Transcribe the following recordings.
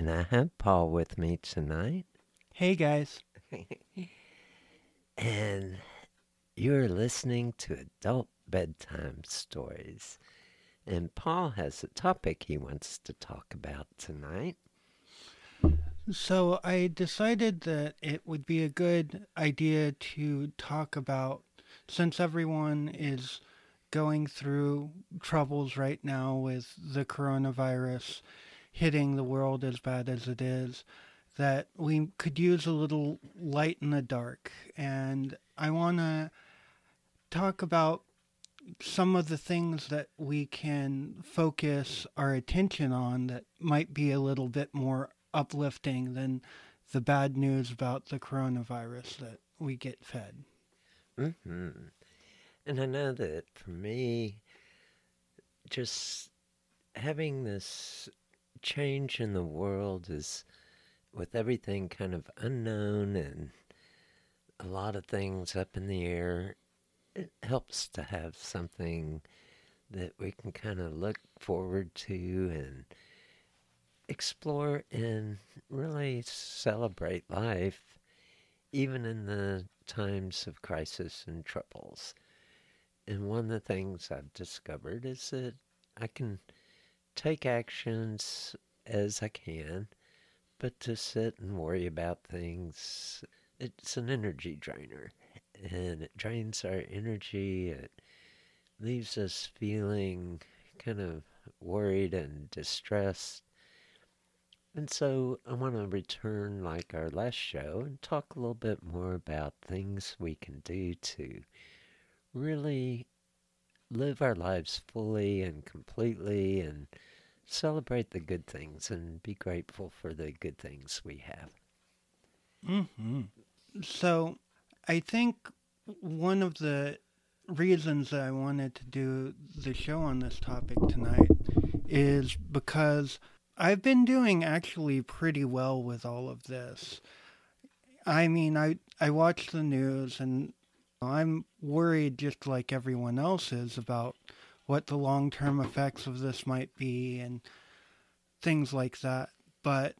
and I have Paul with me tonight. Hey, guys. and you're listening to Adult Bedtime Stories. And Paul has a topic he wants to talk about tonight. So I decided that it would be a good idea to talk about, since everyone is going through troubles right now with the coronavirus hitting the world as bad as it is, that we could use a little light in the dark. And I want to talk about some of the things that we can focus our attention on that might be a little bit more uplifting than the bad news about the coronavirus that we get fed. Mm-hmm. And I know that for me, just having this change in the world is with everything kind of unknown and a lot of things up in the air, it helps to have something that we can kind of look forward to and explore and really celebrate life, even in the times of crisis and troubles. And one of the things I've discovered is that I can take actions as I can, but to sit and worry about things, it's an energy drainer. And it drains our energy. It leaves us feeling kind of worried and distressed. And so I want to return, like our last show, and talk a little bit more about things we can do to really live our lives fully and completely and celebrate the good things and be grateful for the good things we have. Mm-hmm. So I think one of the reasons that I wanted to do the show on this topic tonight is because I've been doing actually pretty well with all of this. I mean, I I watch the news and I'm worried just like everyone else is about what the long term effects of this might be and things like that. But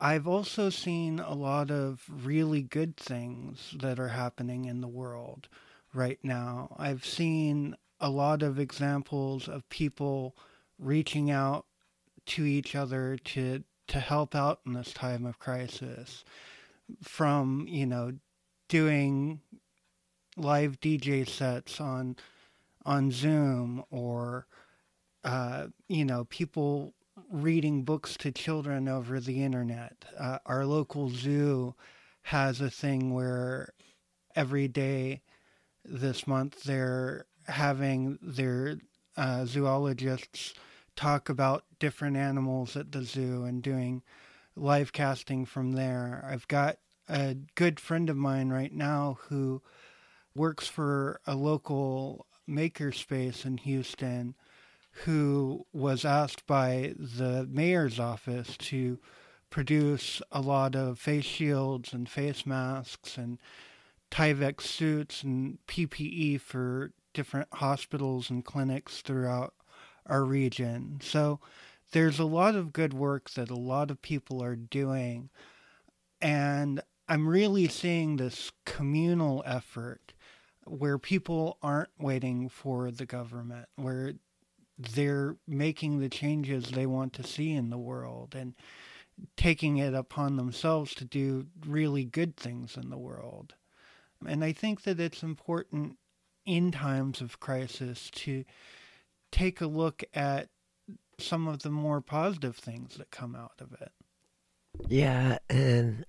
I've also seen a lot of really good things that are happening in the world right now. I've seen a lot of examples of people reaching out to each other to to help out in this time of crisis from, you know, doing live DJ sets on on Zoom or uh, you know, people reading books to children over the internet. Uh, our local zoo has a thing where every day this month they're having their uh, zoologists talk about different animals at the zoo and doing live casting from there. I've got a good friend of mine right now who works for a local makerspace in Houston who was asked by the mayor's office to produce a lot of face shields and face masks and Tyvek suits and PPE for different hospitals and clinics throughout our region. So there's a lot of good work that a lot of people are doing. And I'm really seeing this communal effort where people aren't waiting for the government, where they're making the changes they want to see in the world and taking it upon themselves to do really good things in the world. And I think that it's important in times of crisis to take a look at some of the more positive things that come out of it. Yeah, and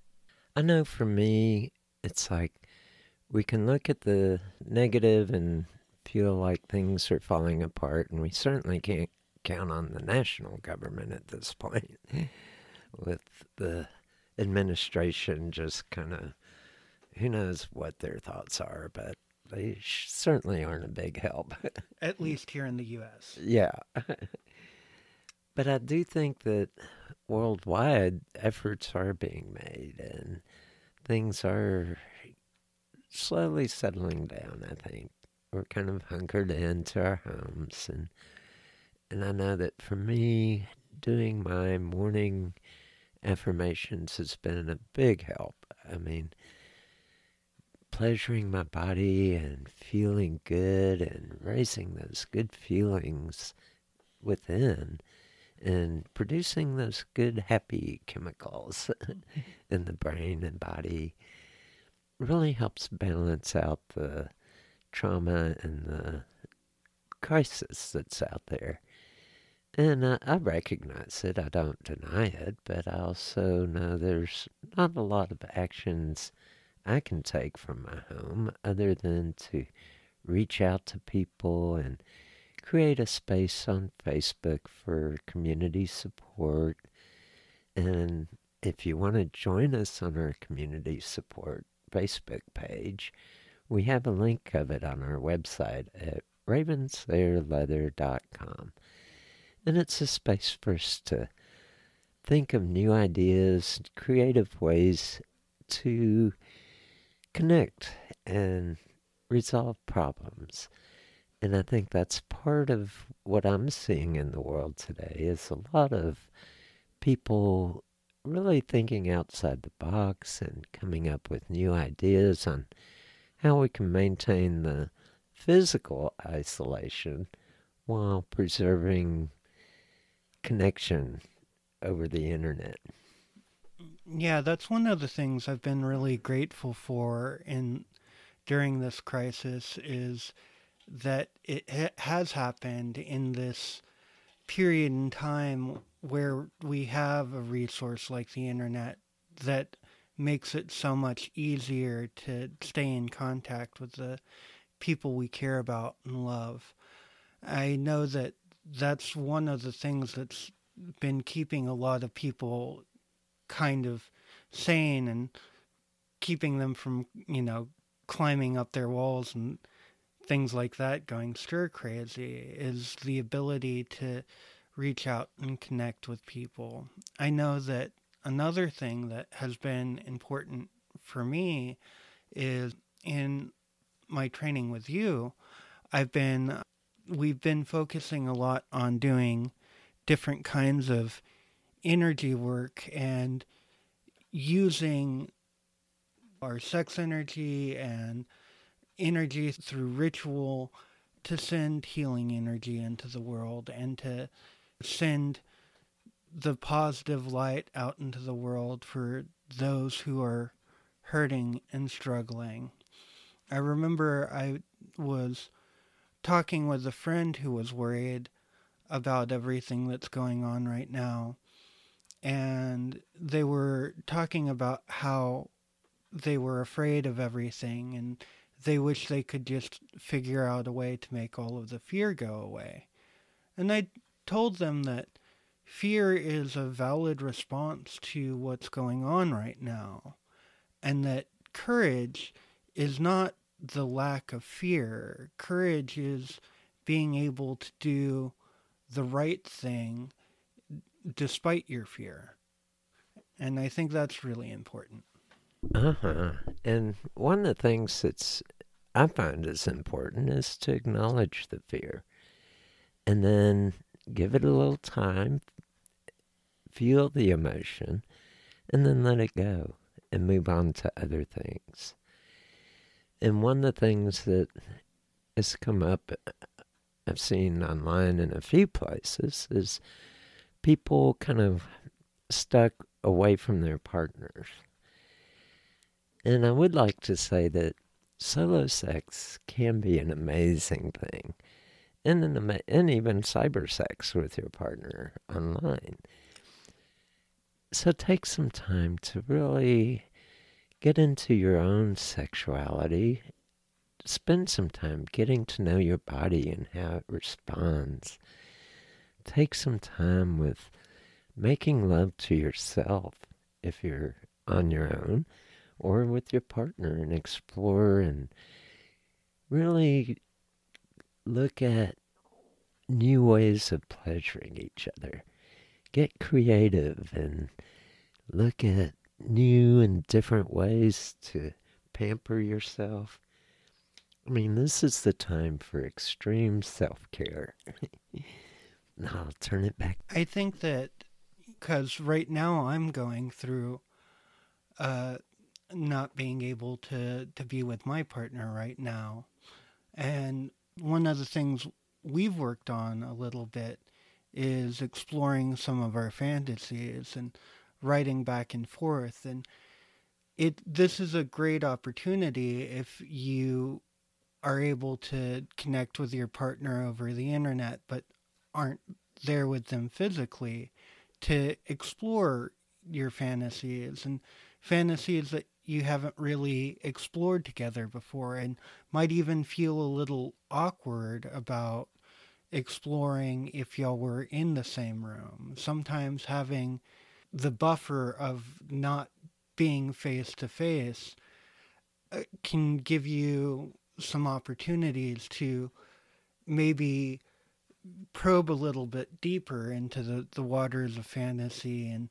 I know for me, it's like we can look at the negative and feel like things are falling apart, and we certainly can't count on the national government at this point, with the administration just kind of who knows what their thoughts are, but they certainly aren't a big help. At least here in the U.S. Yeah. but I do think that worldwide efforts are being made and things are slowly settling down, I think. We're kind of hunkered into our homes and and I know that for me doing my morning affirmations has been a big help. I mean, pleasuring my body and feeling good and raising those good feelings within and producing those good happy chemicals in the brain and body really helps balance out the trauma and the crisis that's out there. And uh, I recognize it, I don't deny it, but I also know there's not a lot of actions I can take from my home other than to reach out to people and create a space on Facebook for community support. And if you want to join us on our community support Facebook page, we have a link of it on our website at ravenslayerleather.com. And it's a space for us to think of new ideas, creative ways to connect and resolve problems. And I think that's part of what I'm seeing in the world today is a lot of people really thinking outside the box and coming up with new ideas on how we can maintain the physical isolation while preserving connection over the internet. Yeah, that's one of the things I've been really grateful for in during this crisis is that it ha- has happened in this period in time where we have a resource like the internet that makes it so much easier to stay in contact with the people we care about and love. I know that that's one of the things that's been keeping a lot of people kind of sane and keeping them from, you know, climbing up their walls and things like that going stir crazy is the ability to reach out and connect with people. I know that another thing that has been important for me is in my training with you, I've been we've been focusing a lot on doing different kinds of energy work and using our sex energy and energy through ritual to send healing energy into the world and to send the positive light out into the world for those who are hurting and struggling. I remember I was talking with a friend who was worried about everything that's going on right now. And they were talking about how they were afraid of everything and they wish they could just figure out a way to make all of the fear go away. And I told them that fear is a valid response to what's going on right now, and that courage is not the lack of fear. Courage is being able to do the right thing despite your fear. And I think that's really important. Uh huh. And one of the things that's I find is important is to acknowledge the fear and then give it a little time, feel the emotion, and then let it go and move on to other things. And one of the things that has come up, I've seen online in a few places, is people kind of stuck away from their partners. And I would like to say that solo sex can be an amazing thing, and an ama- and even cyber sex with your partner online. So take some time to really get into your own sexuality. Spend some time getting to know your body and how it responds. Take some time with making love to yourself if you're on your own or with your partner and explore and really look at new ways of pleasuring each other. Get creative and look at new and different ways to pamper yourself. I mean, this is the time for extreme self care. I'll turn it back. I think that because right now I'm going through uh, not being able to, to be with my partner right now. And one of the things we've worked on a little bit is exploring some of our fantasies and writing back and forth. And it this is a great opportunity if you are able to connect with your partner over the internet but aren't there with them physically to explore your fantasies and fantasies that you haven't really explored together before and might even feel a little awkward about exploring if y'all were in the same room. Sometimes having the buffer of not being face to face can give you some opportunities to maybe probe a little bit deeper into the, the waters of fantasy and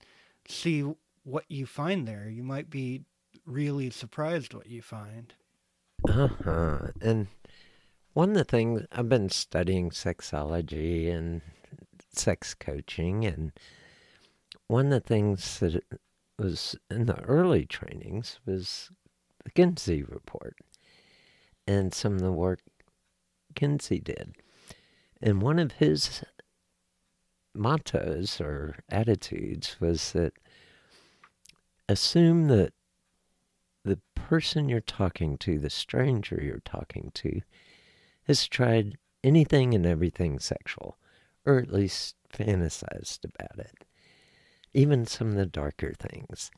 see what you find there. You might be really surprised what you find. Uh huh. And one of the things I've been studying sexology and sex coaching, and one of the things that was in the early trainings was the Kinsey report and some of the work Kinsey did. And one of his mottos or attitudes was that assume that the person you're talking to, the stranger you're talking to, has tried anything and everything sexual, or at least fantasized about it, even some of the darker things.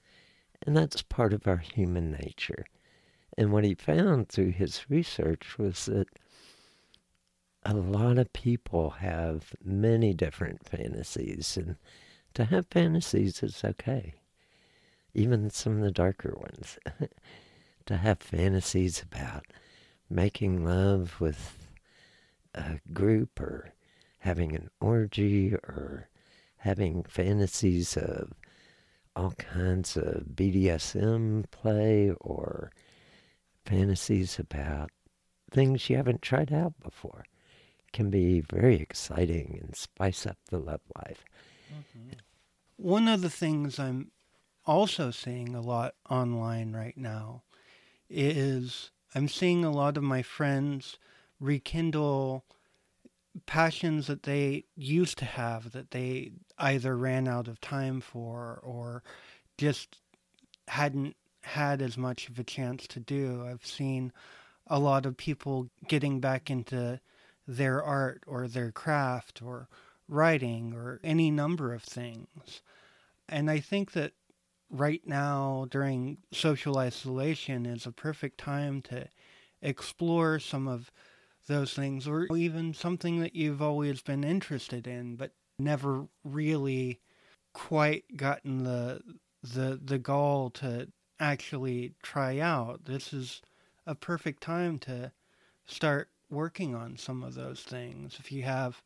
And that's part of our human nature. And what he found through his research was that a lot of people have many different fantasies, and to have fantasies is okay even some of the darker ones, to have fantasies about making love with a group or having an orgy or having fantasies of all kinds of BDSM play or fantasies about things you haven't tried out before can be very exciting and spice up the love life. Mm-hmm. One of the things I'm also seeing a lot online right now is I'm seeing a lot of my friends rekindle passions that they used to have that they either ran out of time for or just hadn't had as much of a chance to do. I've seen a lot of people getting back into their art or their craft or writing or any number of things. And I think that right now during social isolation is a perfect time to explore some of those things or even something that you've always been interested in but never really quite gotten the the the gall to actually try out. This is a perfect time to start working on some of those things. If you have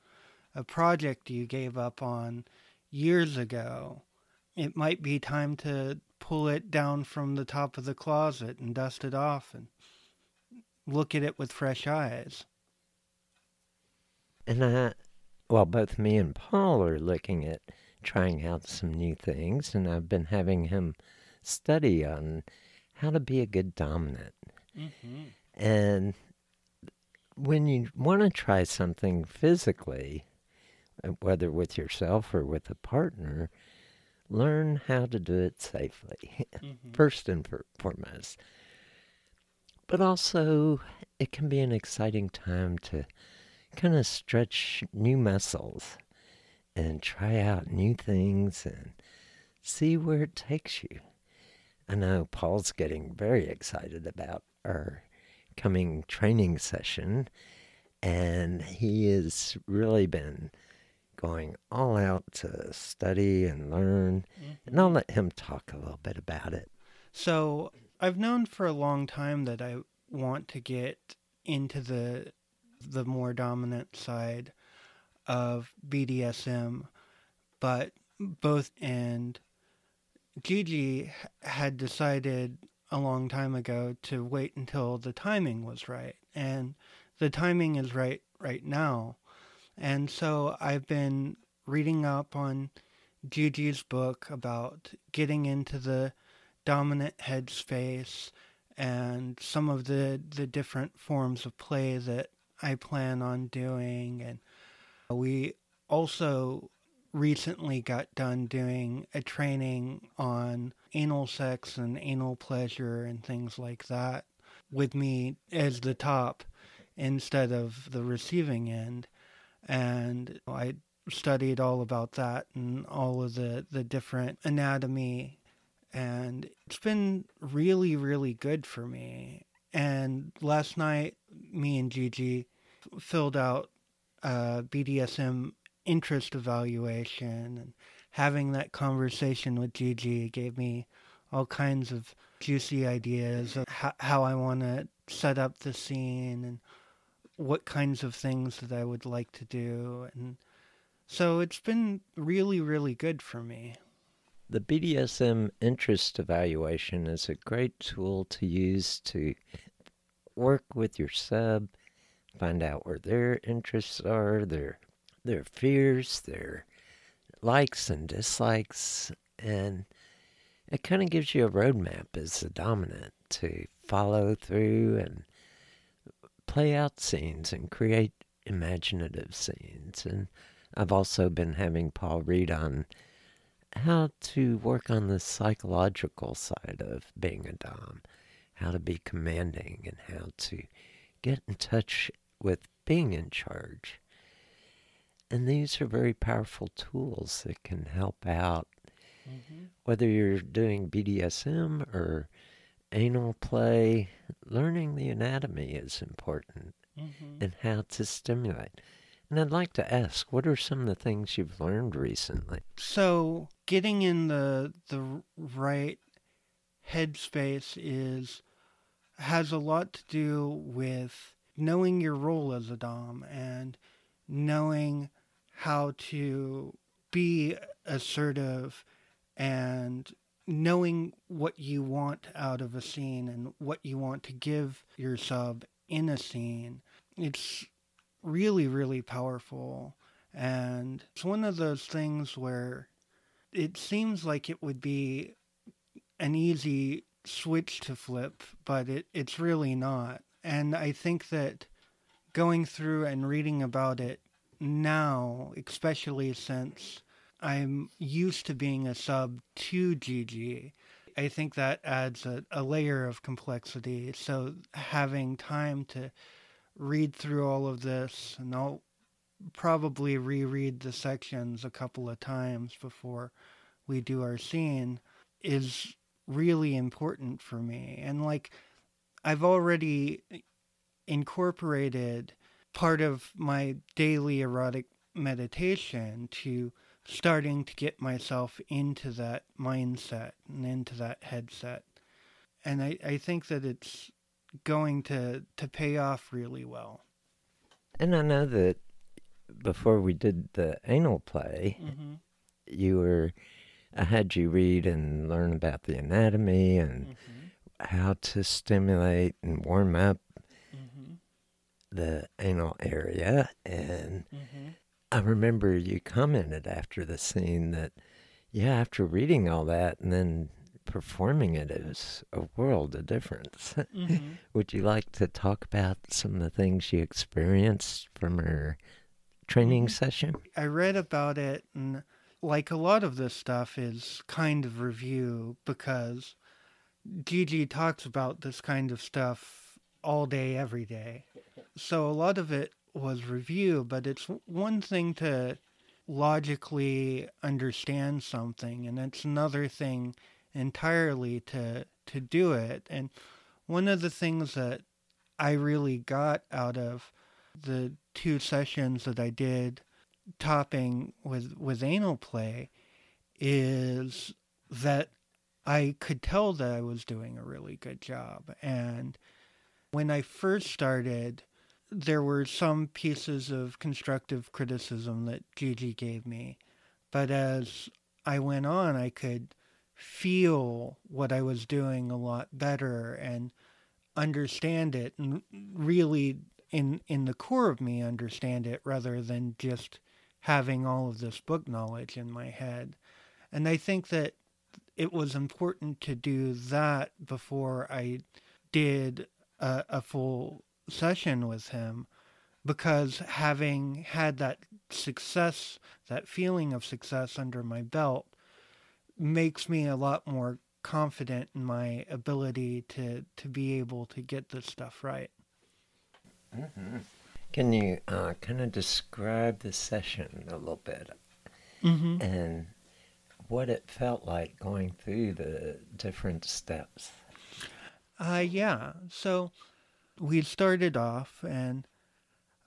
a project you gave up on years ago it might be time to pull it down from the top of the closet and dust it off and look at it with fresh eyes. And I, well, both me and Paul are looking at trying out some new things, and I've been having him study on how to be a good dominant. Mm-hmm. And when you want to try something physically, uh, whether with yourself or with a partner, learn how to do it safely, mm-hmm. first and foremost. But also, it can be an exciting time to kind of stretch new muscles and try out new things and see where it takes you. I know Paul's getting very excited about our coming training session, and he has really been going all out to study and learn. Mm-hmm. And I'll let him talk a little bit about it. So I've known for a long time that I want to get into the the more dominant side of BDSM, but both and Gigi had decided a long time ago to wait until the timing was right, and the timing is right right now. And so I've been reading up on Gigi's book about getting into the dominant headspace and some of the, the different forms of play that I plan on doing. And we also recently got done doing a training on anal sex and anal pleasure and things like that with me as the top instead of the receiving end and I studied all about that and all of the, the different anatomy. And it's been really, really good for me. And last night, me and Gigi filled out a BDSM interest evaluation and having that conversation with Gigi gave me all kinds of juicy ideas of how, how I want to set up the scene and what kinds of things that I would like to do. And so it's been really, really good for me. The BDSM interest evaluation is a great tool to use to work with your sub, find out where their interests are, their their fears, their likes and dislikes, and it kind of gives you a roadmap as a dominant to follow through and play out scenes and create imaginative scenes. And I've also been having Paul read on how to work on the psychological side of being a Dom, how to be commanding, and how to get in touch with being in charge. And these are very powerful tools that can help out, mm-hmm. whether you're doing BDSM or anal play, learning the anatomy is important mm-hmm. and how to stimulate. And I'd like to ask, what are some of the things you've learned recently? So, getting in the the right headspace is has a lot to do with knowing your role as a dom and knowing how to be assertive and knowing what you want out of a scene and what you want to give your sub in a scene. It's really, really powerful. And it's one of those things where it seems like it would be an easy switch to flip, but it, it's really not. And I think that going through and reading about it now, especially since I'm used to being a sub to Gigi, I think that adds a, a layer of complexity. So having time to read through all of this, and I'll probably reread the sections a couple of times before we do our scene, is really important for me. And like, I've already incorporated part of my daily erotic meditation to starting to get myself into that mindset and into that headset. And I, I think that it's going to, to pay off really well. And I know that before we did the anal play, mm-hmm. you were, I had you read and learn about the anatomy and mm-hmm. how to stimulate and warm up mm-hmm. the anal area. And mm-hmm. I remember you commented after the scene that, yeah, after reading all that and then performing it, it was a world of difference. Mm-hmm. Would you like to talk about some of the things you experienced from her training mm-hmm. session? I read about it, and like a lot of this stuff is kind of review because Gigi talks about this kind of stuff all day, every day. So a lot of it was review, but it's one thing to logically understand something, and it's another thing entirely to to do it. And one of the things that I really got out of the two sessions that I did topping with with anal play is that I could tell that I was doing a really good job. And when I first started, there were some pieces of constructive criticism that Gigi gave me, but as I went on, I could feel what I was doing a lot better and understand it and really in in the core of me understand it rather than just having all of this book knowledge in my head. And I think that it was important to do that before I did a, a full session with him because having had that success, that feeling of success under my belt, makes me a lot more confident in my ability to, to be able to get this stuff right. Mm-hmm. Can you uh, kind of describe the session a little bit mm-hmm. and what it felt like going through the different steps? Uh, yeah. So we started off, and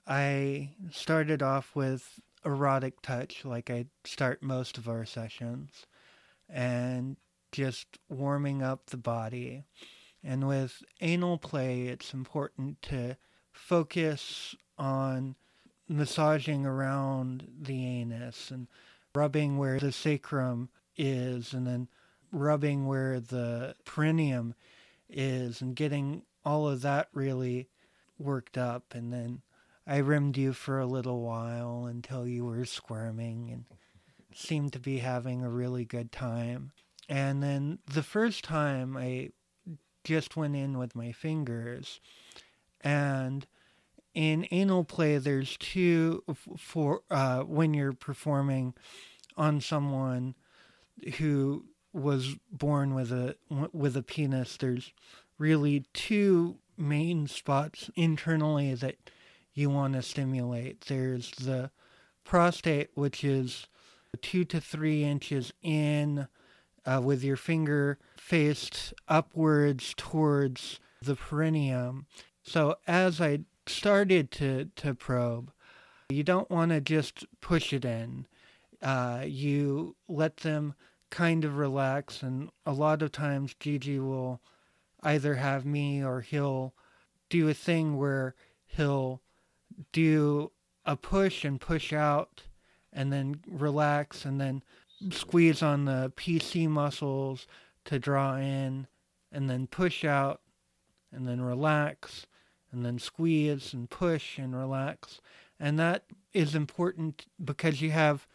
I started off with erotic touch, like I start most of our sessions, and just warming up the body. And with anal play, it's important to focus on massaging around the anus and rubbing where the sacrum is, and then rubbing where the perineum is, and getting all of that really worked up. And then I rimmed you for a little while until you were squirming and seemed to be having a really good time. And then the first time I just went in with my fingers and in anal play there's two for uh, when you're performing on someone who was born with a with a penis there's really two main spots internally that you want to stimulate. There's the prostate, which is two to three inches in uh, with your finger faced upwards towards the perineum. So as I started to, to probe, you don't want to just push it in. Uh, you let them kind of relax, and a lot of times Gigi will either have me or he'll do a thing where he'll do a push and push out and then relax and then squeeze on the PC muscles to draw in and then push out and then relax and then squeeze and push and relax. And that is important because you have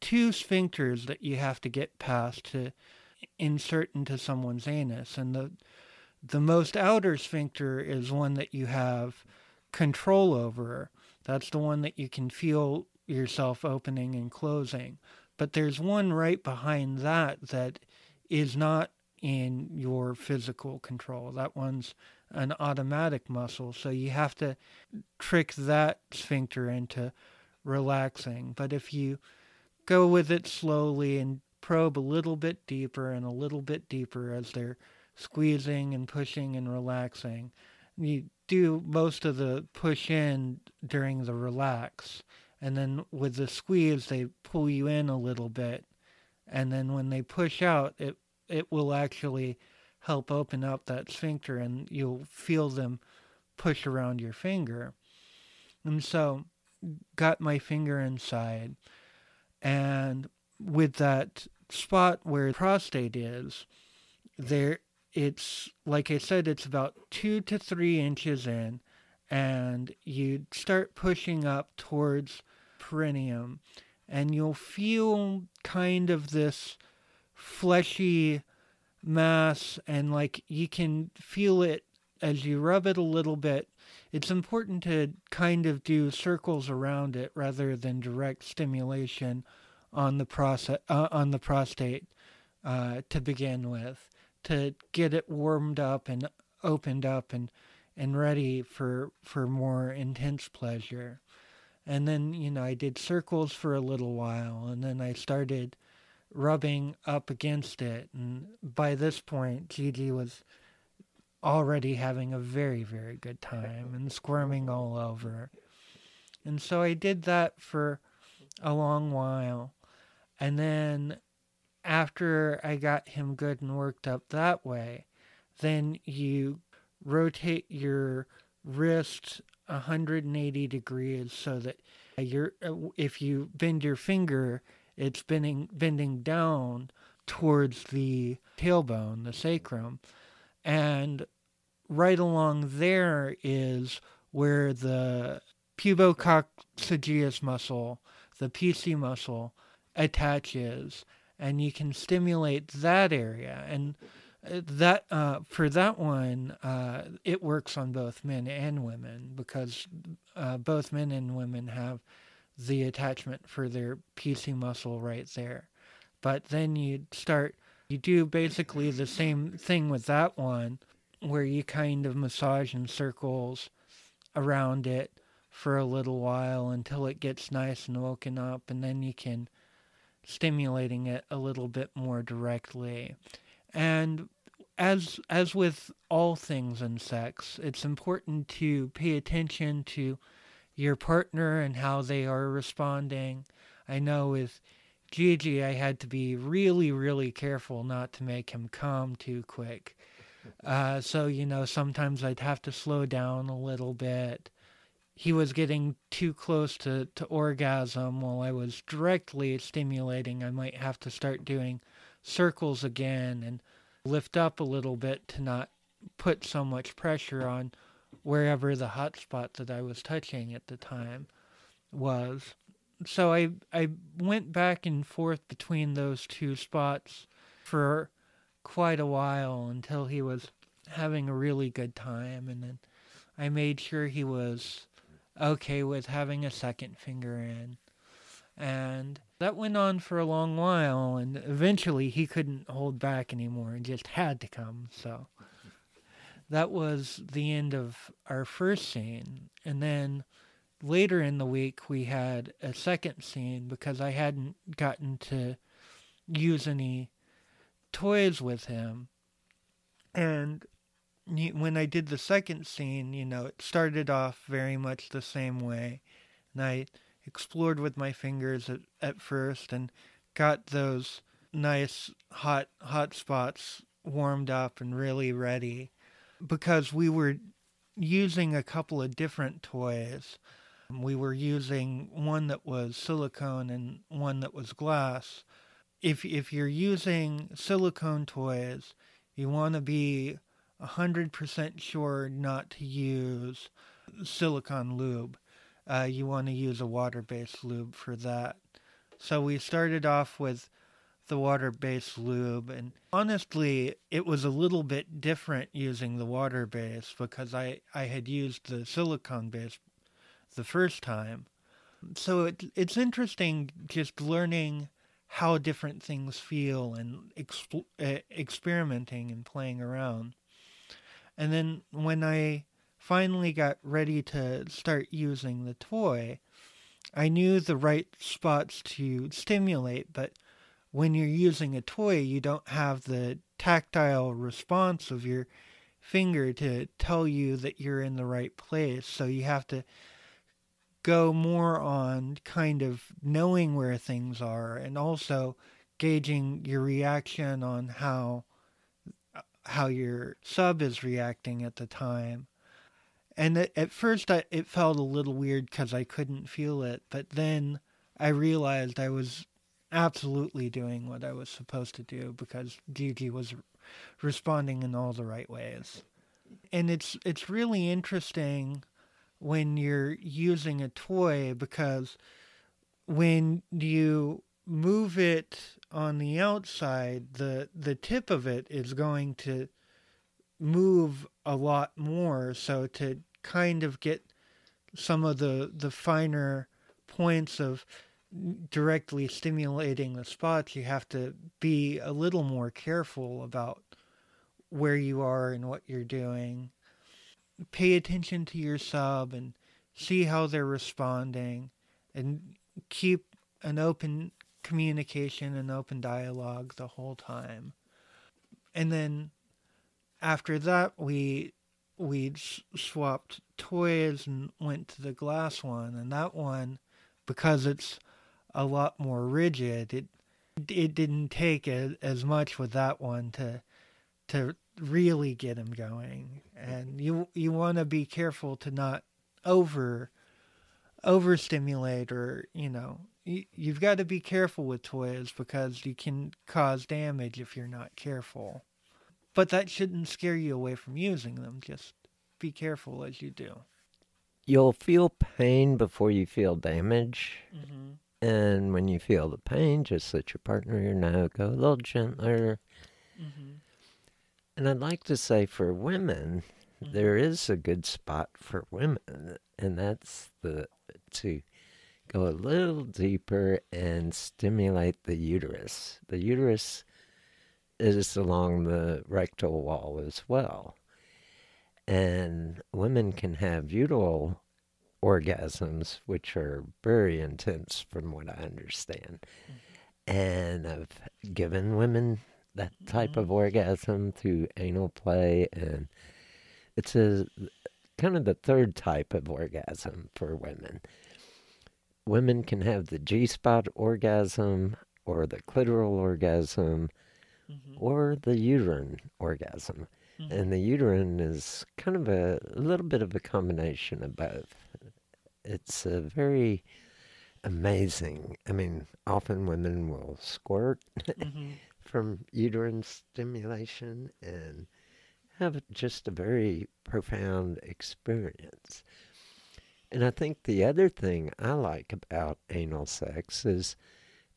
two sphincters that you have to get past to insert into someone's anus. And the the most outer sphincter is one that you have control over. That's the one that you can feel yourself opening and closing. But there's one right behind that that is not in your physical control. That one's an automatic muscle. So you have to trick that sphincter into relaxing. But if you go with it slowly and probe a little bit deeper and a little bit deeper as they're squeezing and pushing and relaxing, you do most of the push in during the relax. And then with the squeeze, they pull you in a little bit. And then when they push out, it, it will actually help open up that sphincter and you'll feel them push around your finger. And so, got my finger inside, and with that spot where prostate is, there it's like I said, it's about two to three inches in, and you start pushing up towards perineum, and you'll feel kind of this fleshy mass and like you can feel it as you rub it a little bit. It's important to kind of do circles around it rather than direct stimulation on the process uh, on the prostate uh, to begin with to get it warmed up and opened up and and ready for for more intense pleasure and then you know I did circles for a little while and then I started rubbing up against it. And by this point, Gigi was already having a very, very good time and squirming all over. And so I did that for a long while. And then after I got him good and worked up that way, then you rotate your wrist 180 degrees so that you're uh, if you bend your finger it's bending bending down towards the tailbone, the sacrum, and right along there is where the pubococcygeus muscle, the PC muscle, attaches, and you can stimulate that area. And uh, that uh, for that one, uh, it works on both men and women because uh, both men and women have the attachment for their PC muscle right there. But then you start, you do basically the same thing with that one, where you kind of massage in circles around it for a little while until it gets nice and woken up, and then you can stimulating it a little bit more directly. And as as with all things in sex, it's important to pay attention to your partner and how they are responding. I know with Gigi, I had to be really, really careful not to make him come too quick. Uh, so, you know, sometimes I'd have to slow down a little bit. He was getting too close to, to orgasm while I was directly stimulating. I might have to start doing circles again and lift up a little bit to not put so much pressure on wherever the hot spot that I was touching at the time was. So I I went back and forth between those two spots for quite a while until he was having a really good time and then I made sure he was okay with having a second finger in. And that went on for a long while and eventually he couldn't hold back anymore and just had to come. So that was the end of our first scene. And then later in the week, we had a second scene because I hadn't gotten to use any toys with him. And when I did the second scene, you know, it started off very much the same way. And I explored with my fingers at, at first and got those nice hot hot spots warmed up and really ready because we were using a couple of different toys. We were using one that was silicone and one that was glass. If if you're using silicone toys, you want to be 100% sure not to use silicone lube. Uh, you want to use a water based lube for that. So we started off with the water based lube. And honestly, it was a little bit different using the water based because I, I had used the silicone based the first time. So it, it's interesting just learning how different things feel and exp- uh, experimenting and playing around. And then when I finally got ready to start using the toy, I knew the right spots to stimulate, but when you're using a toy, you don't have the tactile response of your finger to tell you that you're in the right place. So you have to go more on kind of knowing where things are and also gauging your reaction on how how your sub is reacting at the time. And at first, I, it felt a little weird because I couldn't feel it, but then I realized I was absolutely doing what I was supposed to do because Gigi was responding in all the right ways. And it's it's really interesting when you're using a toy because when you move it on the outside, the the tip of it is going to move a lot more. So to kind of get some of the the finer points of directly stimulating the spots, you have to be a little more careful about where you are and what you're doing. Pay attention to your sub and see how they're responding and keep an open communication and open dialogue the whole time. And then after that we we swapped toys and went to the glass one and that one because it's a lot more rigid. It it didn't take as, as much with that one to to really get him going. And you you want to be careful to not over overstimulate or you know you've got to be careful with toys because you can cause damage if you're not careful. But that shouldn't scare you away from using them. Just be careful as you do. You'll feel pain before you feel damage. Mm-hmm. And when you feel the pain, just let your partner know, go a little gentler. Mm-hmm. And I'd like to say for women, mm-hmm. there is a good spot for women, and that's the to go a little deeper and stimulate the uterus. The uterus is along the rectal wall as well. And women can have uteral orgasms, which are very intense from what I understand. Mm-hmm. And I've given women that type mm-hmm. of orgasm through anal play, and it's a kind of the third type of orgasm for women. Women can have the G spot orgasm, or the clitoral orgasm, mm-hmm. or the uterine orgasm. Mm-hmm. And the uterine is kind of a, a little bit of a combination of both it's a very amazing. I mean, often women will squirt mm-hmm. from uterine stimulation and have just a very profound experience. And I think the other thing I like about anal sex is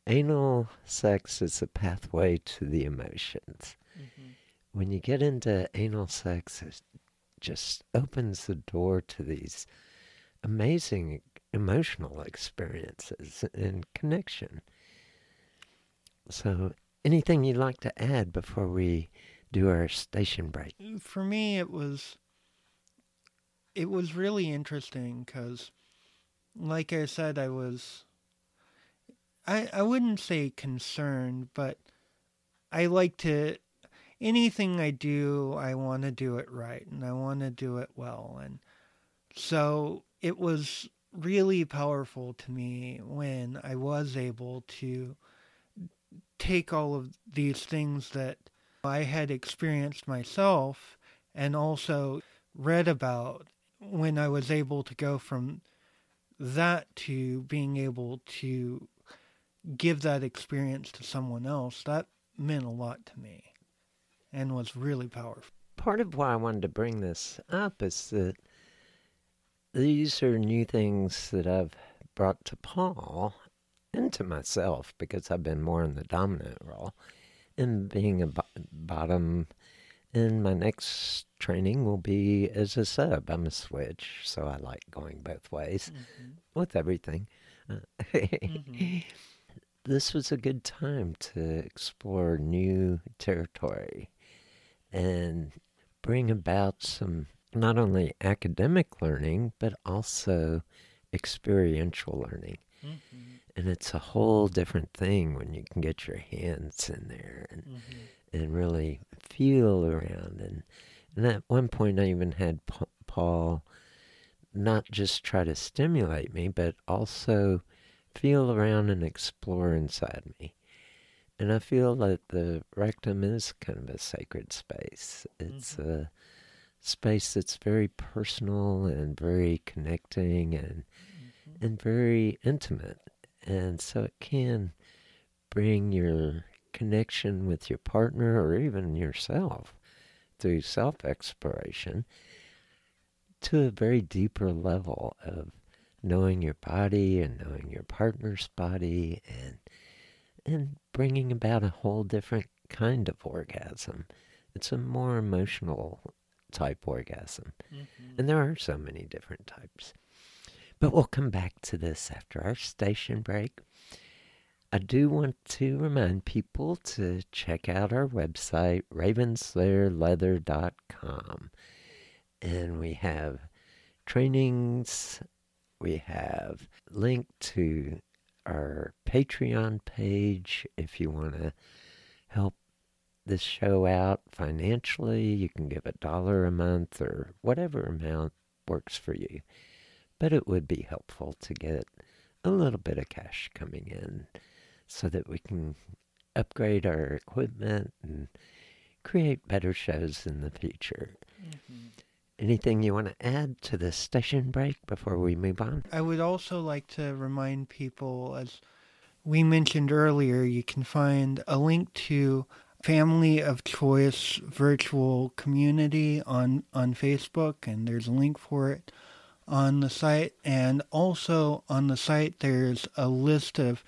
anal sex is a pathway to the emotions. Mm-hmm. When you get into anal sex, it just opens the door to these amazing emotional experiences and connection. So, anything you'd like to add before we do our station break? For me, it was it was really interesting because, like I said, I was I I wouldn't say concerned, but I like to anything I do, I want to do it right and I want to do it well, and so it was really powerful to me when I was able to take all of these things that I had experienced myself and also read about when I was able to go from that to being able to give that experience to someone else. That meant a lot to me and was really powerful. Part of why I wanted to bring this up is that these are new things that I've brought to Paul, and to myself because I've been more in the dominant role and being a bottom. in my next training will be as a sub. I'm a switch, so I like going both ways mm-hmm. with everything. mm-hmm. This was a good time to explore new territory and bring about some not only academic learning, but also experiential learning. Mm-hmm. And it's a whole different thing when you can get your hands in there and mm-hmm. and really feel around. And, and at one point, I even had Paul not just try to stimulate me, but also feel around and explore inside me. And I feel that the rectum is kind of a sacred space. It's mm-hmm. a space that's very personal and very connecting and mm-hmm. and very intimate. And so it can bring your connection with your partner or even yourself through self exploration to a very deeper level of knowing your body and knowing your partner's body and and bringing about a whole different kind of orgasm. It's a more emotional type orgasm. Mm-hmm. And there are so many different types. But we'll come back to this after our station break. I do want to remind people to check out our website, ravenslayerleather.com. And we have trainings, we have link to our Patreon page if you want to help this show out financially. You can give a dollar a month or whatever amount works for you. But it would be helpful to get a little bit of cash coming in so that we can upgrade our equipment and create better shows in the future. Mm-hmm. Anything you want to add to the station break before we move on? I would also like to remind people, as we mentioned earlier, you can find a link to Family of Choice virtual community on, on Facebook, and there's a link for it on the site. And also on the site, there's a list of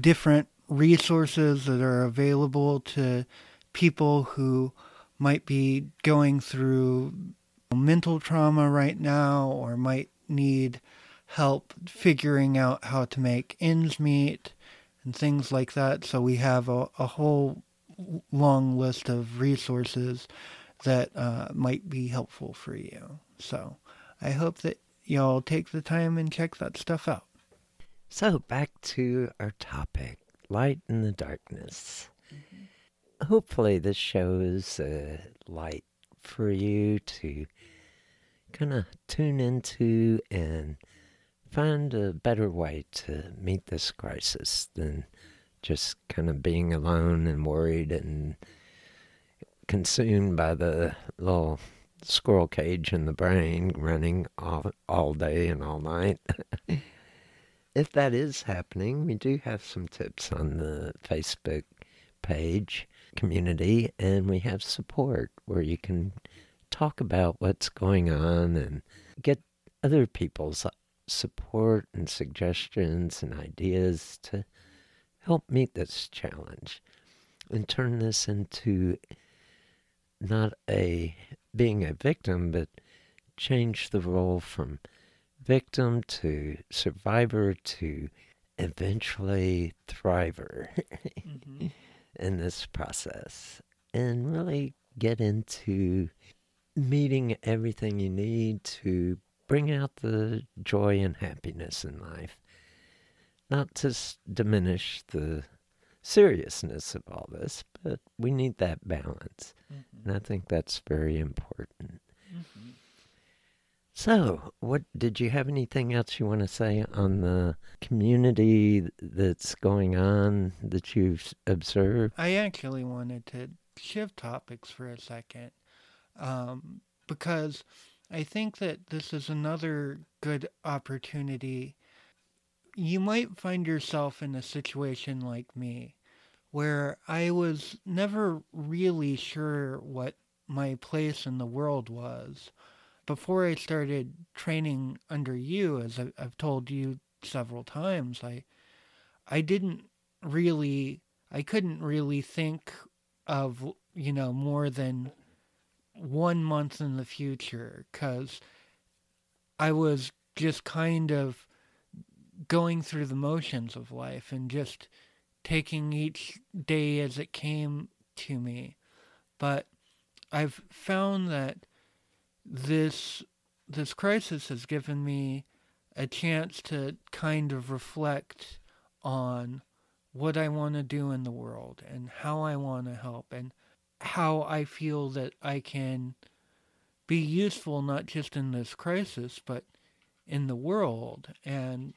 different resources that are available to people who might be going through mental trauma right now or might need help figuring out how to make ends meet and things like that. So we have a, a whole long list of resources that uh, might be helpful for you. So I hope that y'all take the time and check that stuff out. So back to our topic light in the darkness. Mm-hmm. Hopefully, this shows a light for you to kind of tune into and find a better way to meet this crisis than just kind of being alone and worried and consumed by the little squirrel cage in the brain running all, all day and all night. if that is happening, we do have some tips on the Facebook page community and we have support where you can talk about what's going on and get other people's support and suggestions and ideas to help meet this challenge and turn this into not a being a victim, but change the role from victim to survivor to eventually thriver mm-hmm. in this process and really get into meeting everything you need to bring out the joy and happiness in life. Not to diminish the seriousness of all this, but we need that balance. Mm-hmm. And I think that's very important. Mm-hmm. So, what did you have anything else you want to say on the community that's going on that you've observed? I actually wanted to shift topics for a second um, because I think that this is another good opportunity. You might find yourself in a situation like me where I was never really sure what my place in the world was. Before I started training under you, as I've told you several times, I I didn't really, I couldn't really think of, you know, more than one month in the future because I was just kind of going through the motions of life and just taking each day as it came to me. But I've found that this this crisis has given me a chance to kind of reflect on what I want to do in the world and how I want to help and how I feel that I can be useful not just in this crisis but in the world. And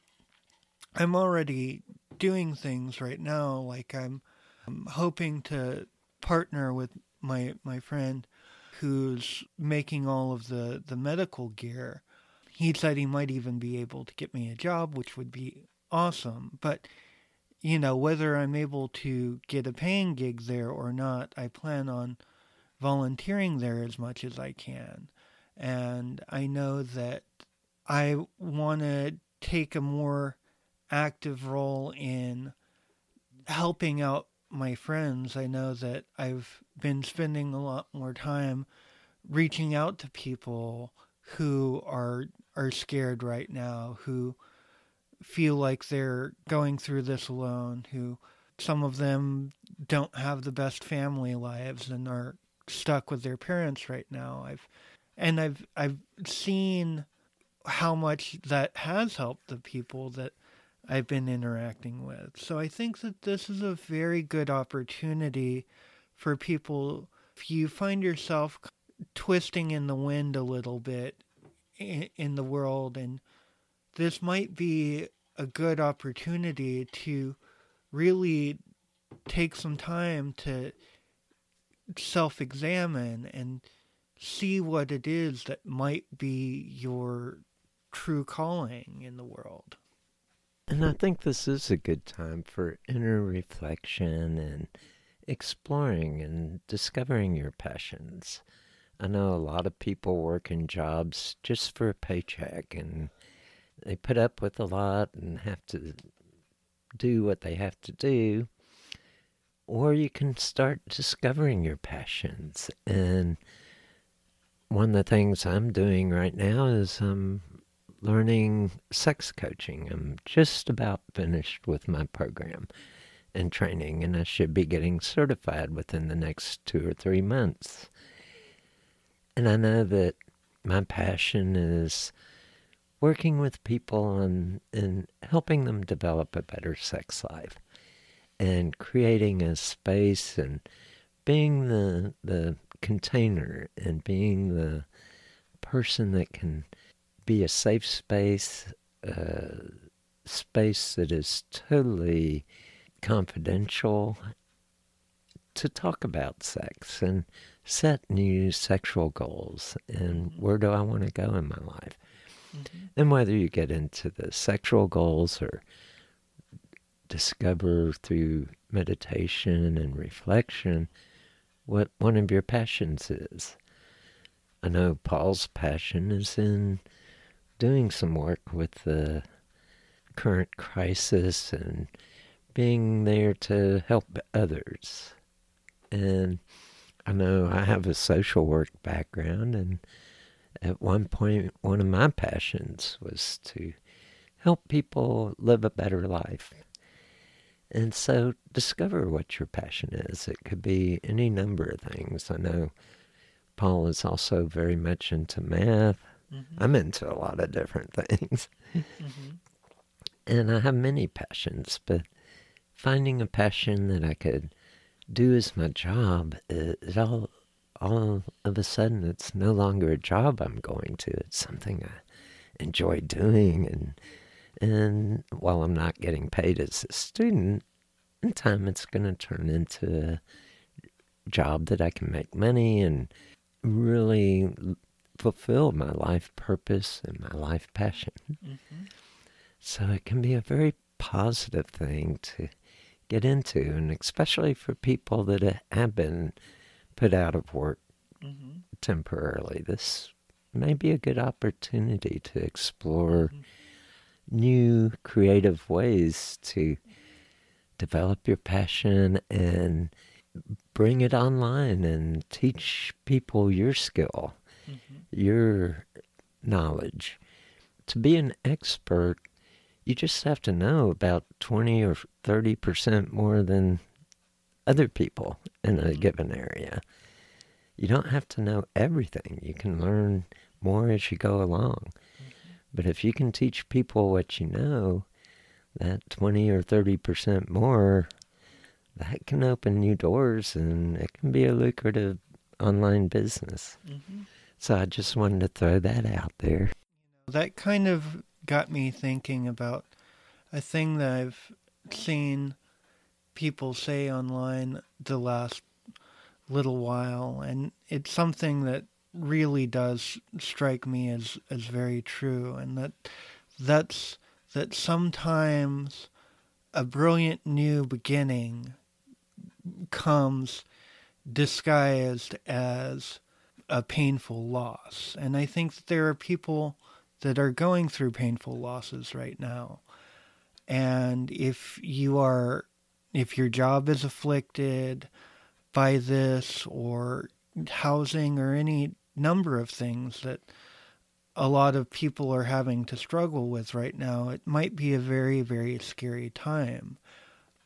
I'm already doing things right now like I'm, I'm hoping to partner with my my friend who's making all of the the medical gear he said he might even be able to get me a job which would be awesome but you know, whether I'm able to get a paying gig there or not, I plan on volunteering there as much as I can. And I know that I want to take a more active role in helping out my friends. I know that I've been spending a lot more time reaching out to people who are are scared right now, who feel like they're going through this alone, who some of them don't have the best family lives and are stuck with their parents right now. I've and I've I've seen how much that has helped the people that I've been interacting with. So I think that this is a very good opportunity for people if you find yourself twisting in the wind a little bit in, in the world and this might be a good opportunity to really take some time to self examine and see what it is that might be your true calling in the world. And I think this is a good time for inner reflection and exploring and discovering your passions. I know a lot of people work in jobs just for a paycheck and they put up with a lot and have to do what they have to do. Or you can start discovering your passions. And one of the things I'm doing right now is I'm learning sex coaching. I'm just about finished with my program and training, and I should be getting certified within the next two or three months. And I know that my passion is working with people and, and helping them develop a better sex life and creating a space and being the the container and being the person that can be a safe space, uh, space that is totally confidential to talk about sex and set new sexual goals and where do I want to go in my life. Mm-hmm. And whether you get into the sexual goals or discover through meditation and reflection what one of your passions is. I know Paul's passion is in doing some work with the current crisis and being there to help others. And I know I have a social work background and at one point, one of my passions was to help people live a better life. And so discover what your passion is. It could be any number of things. I know Paul is also very much into math. Mm-hmm. I'm into a lot of different things. Mm-hmm. And I have many passions, but finding a passion that I could do as my job, it, it all all of a sudden it's no longer a job I'm going to. It's something I enjoy doing and and while I'm not getting paid as a student, in time it's going to turn into a job that I can make money and really fulfill my life purpose and my life passion. Mm-hmm. So it can be a very positive thing to get into, and especially for people that have been put out of work mm-hmm. temporarily. This may be a good opportunity to explore mm-hmm. new creative ways to develop your passion and bring it online and teach people your skill, mm-hmm. your knowledge. To be an expert, you just have to know about 20 or 30% more than other people in a mm-hmm. given area. You don't have to know everything. You can learn more as you go along. Mm-hmm. But if you can teach people what you know, that 20 or 30% more, that can open new doors and it can be a lucrative online business. Mm-hmm. So I just wanted to throw that out there. That kind of got me thinking about a thing that I've seen people say online the last little while, and it's something that really does strike me as, as very true, and that that's that sometimes a brilliant new beginning comes disguised as a painful loss. And I think that there are people that are going through painful losses right now. And if you are, if your job is afflicted by this or housing or any number of things that a lot of people are having to struggle with right now, it might be a very, very scary time.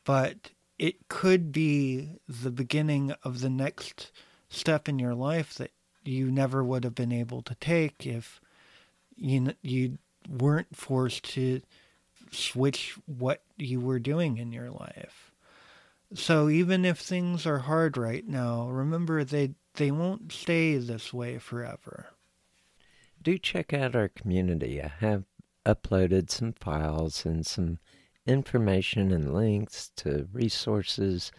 But it could be the beginning of the next step in your life that you never would have been able to take if you you weren't forced to switch what you were doing in your life. So even if things are hard right now, remember they they won't stay this way forever. Do check out our community. I have uploaded some files and some information and links to resources,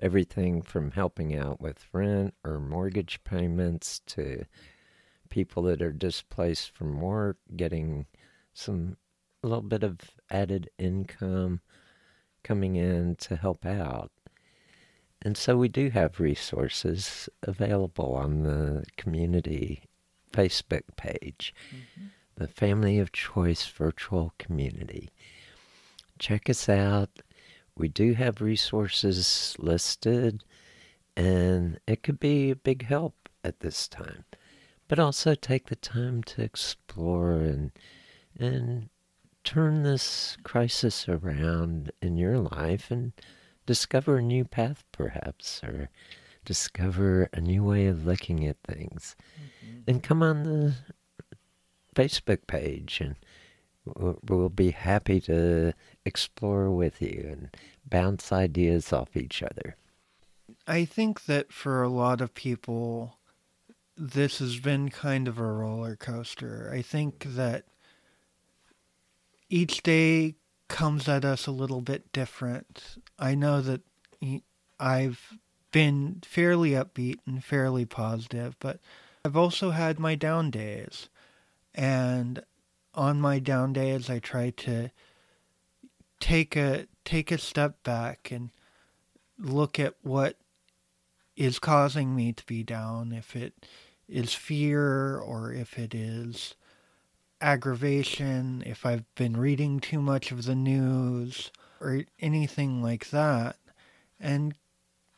everything from helping out with rent or mortgage payments to people that are displaced from work, getting some a little bit of added income coming in to help out. And so we do have resources available on the community Facebook page, mm-hmm. the Family of Choice Virtual Community check us out. We do have resources listed, and it could be a big help at this time. But also take the time to explore and and turn this crisis around in your life and discover a new path, perhaps, or discover a new way of looking at things. Mm-hmm. And come on the Facebook page and we'll be happy to explore with you and bounce ideas off each other. I think that for a lot of people, this has been kind of a roller coaster. I think that each day comes at us a little bit different. I know that I've been fairly upbeat and fairly positive, but I've also had my down days. And on my down days, I try to take a take a step back and look at what is causing me to be down. If it is fear or if it is aggravation, if I've been reading too much of the news or anything like that, and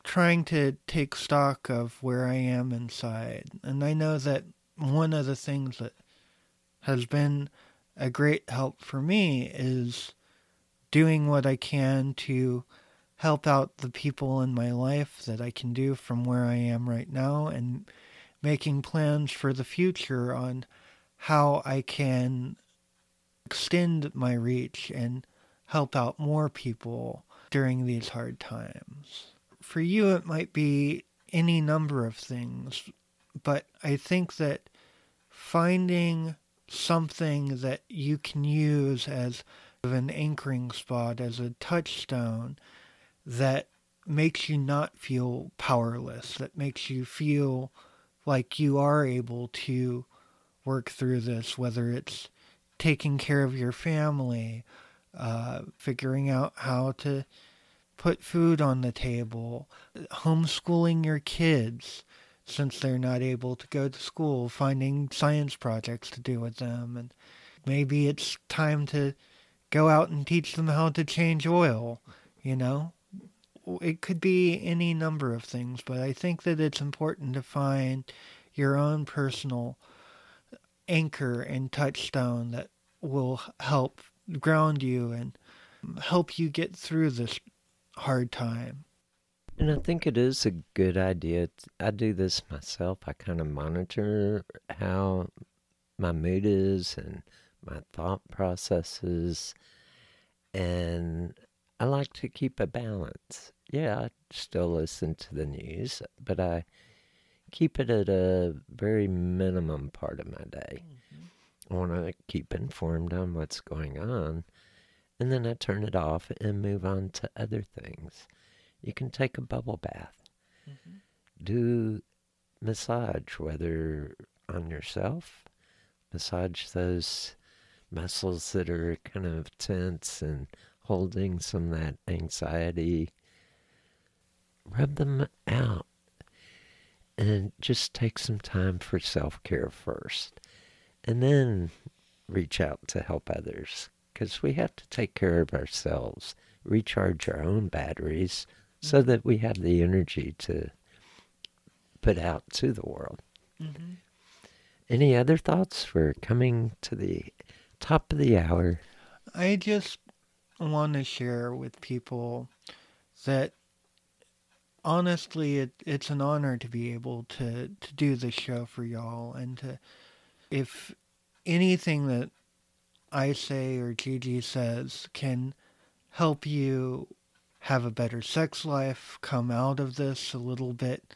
trying to take stock of where I am inside. And I know that one of the things that has been a great help for me is doing what I can to help out the people in my life that I can do from where I am right now and making plans for the future on how I can extend my reach and help out more people during these hard times. For you, it might be any number of things, but I think that finding something that you can use as an anchoring spot, as a touchstone that makes you not feel powerless, that makes you feel like you are able to work through this, whether it's taking care of your family, uh, figuring out how to put food on the table, homeschooling your kids, since they're not able to go to school, finding science projects to do with them. And maybe it's time to go out and teach them how to change oil, you know? it could be any number of things, but I think that it's important to find your own personal anchor and touchstone that will help ground you and help you get through this hard time. And I think it is a good idea. I do this myself. I kind of monitor how my mood is and my thought processes. And I like to keep a balance. Yeah, I still listen to the news, but I keep it at a very minimum part of my day. Mm-hmm. I want to keep informed on what's going on. And then I turn it off and move on to other things. You can take a bubble bath, mm-hmm. do massage, whether on yourself, massage those muscles that are kind of tense and holding some of that anxiety. Rub them out and just take some time for self care first. And then reach out to help others because we have to take care of ourselves, recharge our own batteries so that we have the energy to put out to the world. Mm-hmm. Any other thoughts for coming to the top of the hour? I just want to share with people that honestly, it, it's an honor to be able to, to do this show for y'all. And to, if anything that I say or Gigi says can help you have a better sex life, come out of this a little bit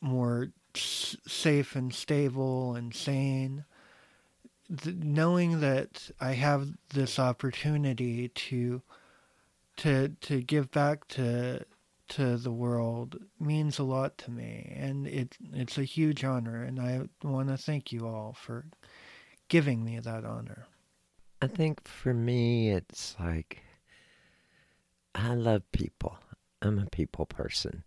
more s- safe and stable and sane, knowing that I have this opportunity to to to give back to to the world means a lot to me and it it's a huge honor and I want to thank you all for giving me that honor. I think for me it's like I love people. I'm a people person.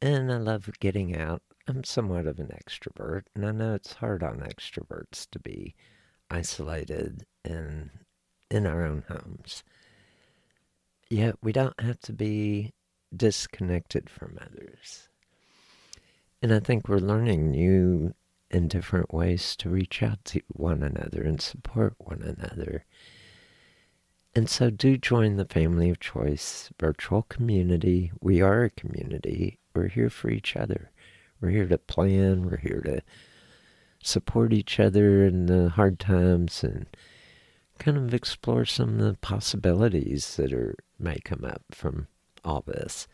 And I love getting out. I'm somewhat of an extrovert, and I know it's hard on extroverts to be isolated and in our own homes. Yet we don't have to be disconnected from others. And I think we're learning new and different ways to reach out to one another and support one another. And so do join the Family of Choice virtual community. We are a community. We're here for each other. We're here to plan. We're here to support each other in the hard times and kind of explore some of the possibilities that are may come up from all this.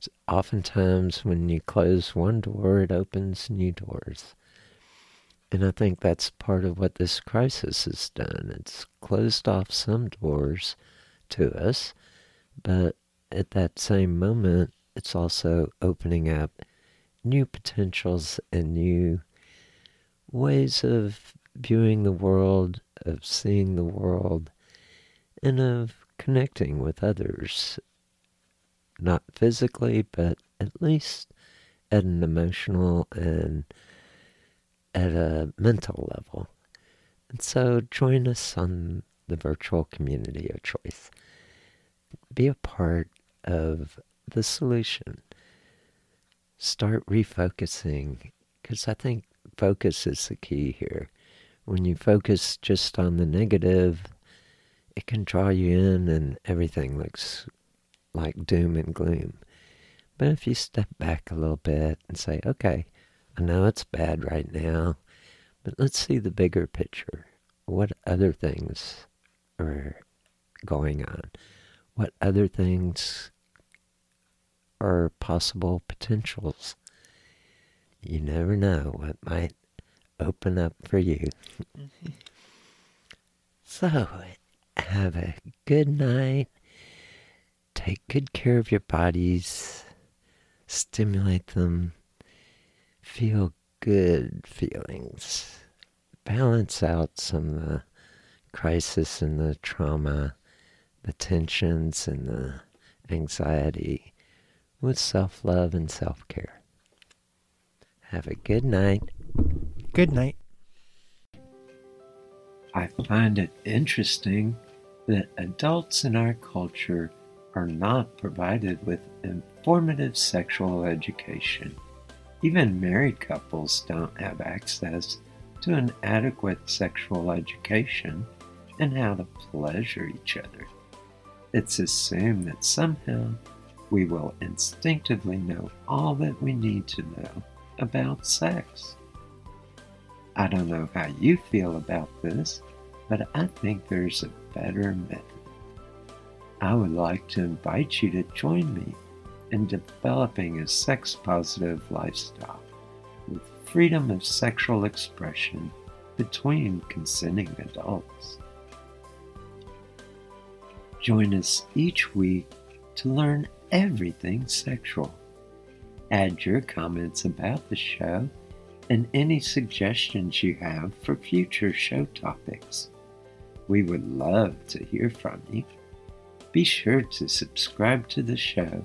So oftentimes, when you close one door, it opens new doors. And I think that's part of what this crisis has done. It's closed off some doors to us, but at that same moment, it's also opening up new potentials and new ways of viewing the world, of seeing the world, and of connecting with others. Not physically, but at least at an emotional and at a mental level. And so join us on the virtual community of choice. Be a part of the solution. Start refocusing because I think focus is the key here. When you focus just on the negative, it can draw you in and everything looks like doom and gloom. But if you step back a little bit and say, okay, I know it's bad right now, but let's see the bigger picture. What other things are going on? What other things are possible potentials? You never know what might open up for you. Mm-hmm. so, have a good night. Take good care of your bodies. Stimulate them feel good feelings. Balance out some of the crisis and the trauma, the tensions and the anxiety with self love and self care. Have a good night. Good night. I find it interesting that adults in our culture are not provided with informative sexual education. Even married couples don't have access to an adequate sexual education and how to pleasure each other. It's assumed that somehow we will instinctively know all that we need to know about sex. I don't know how you feel about this, but I think there's a better method. I would like to invite you to join me in developing a sex positive lifestyle with freedom of sexual expression between consenting adults. Join us each week to learn everything sexual. Add your comments about the show and any suggestions you have for future show topics. We would love to hear from you. Be sure to subscribe to the show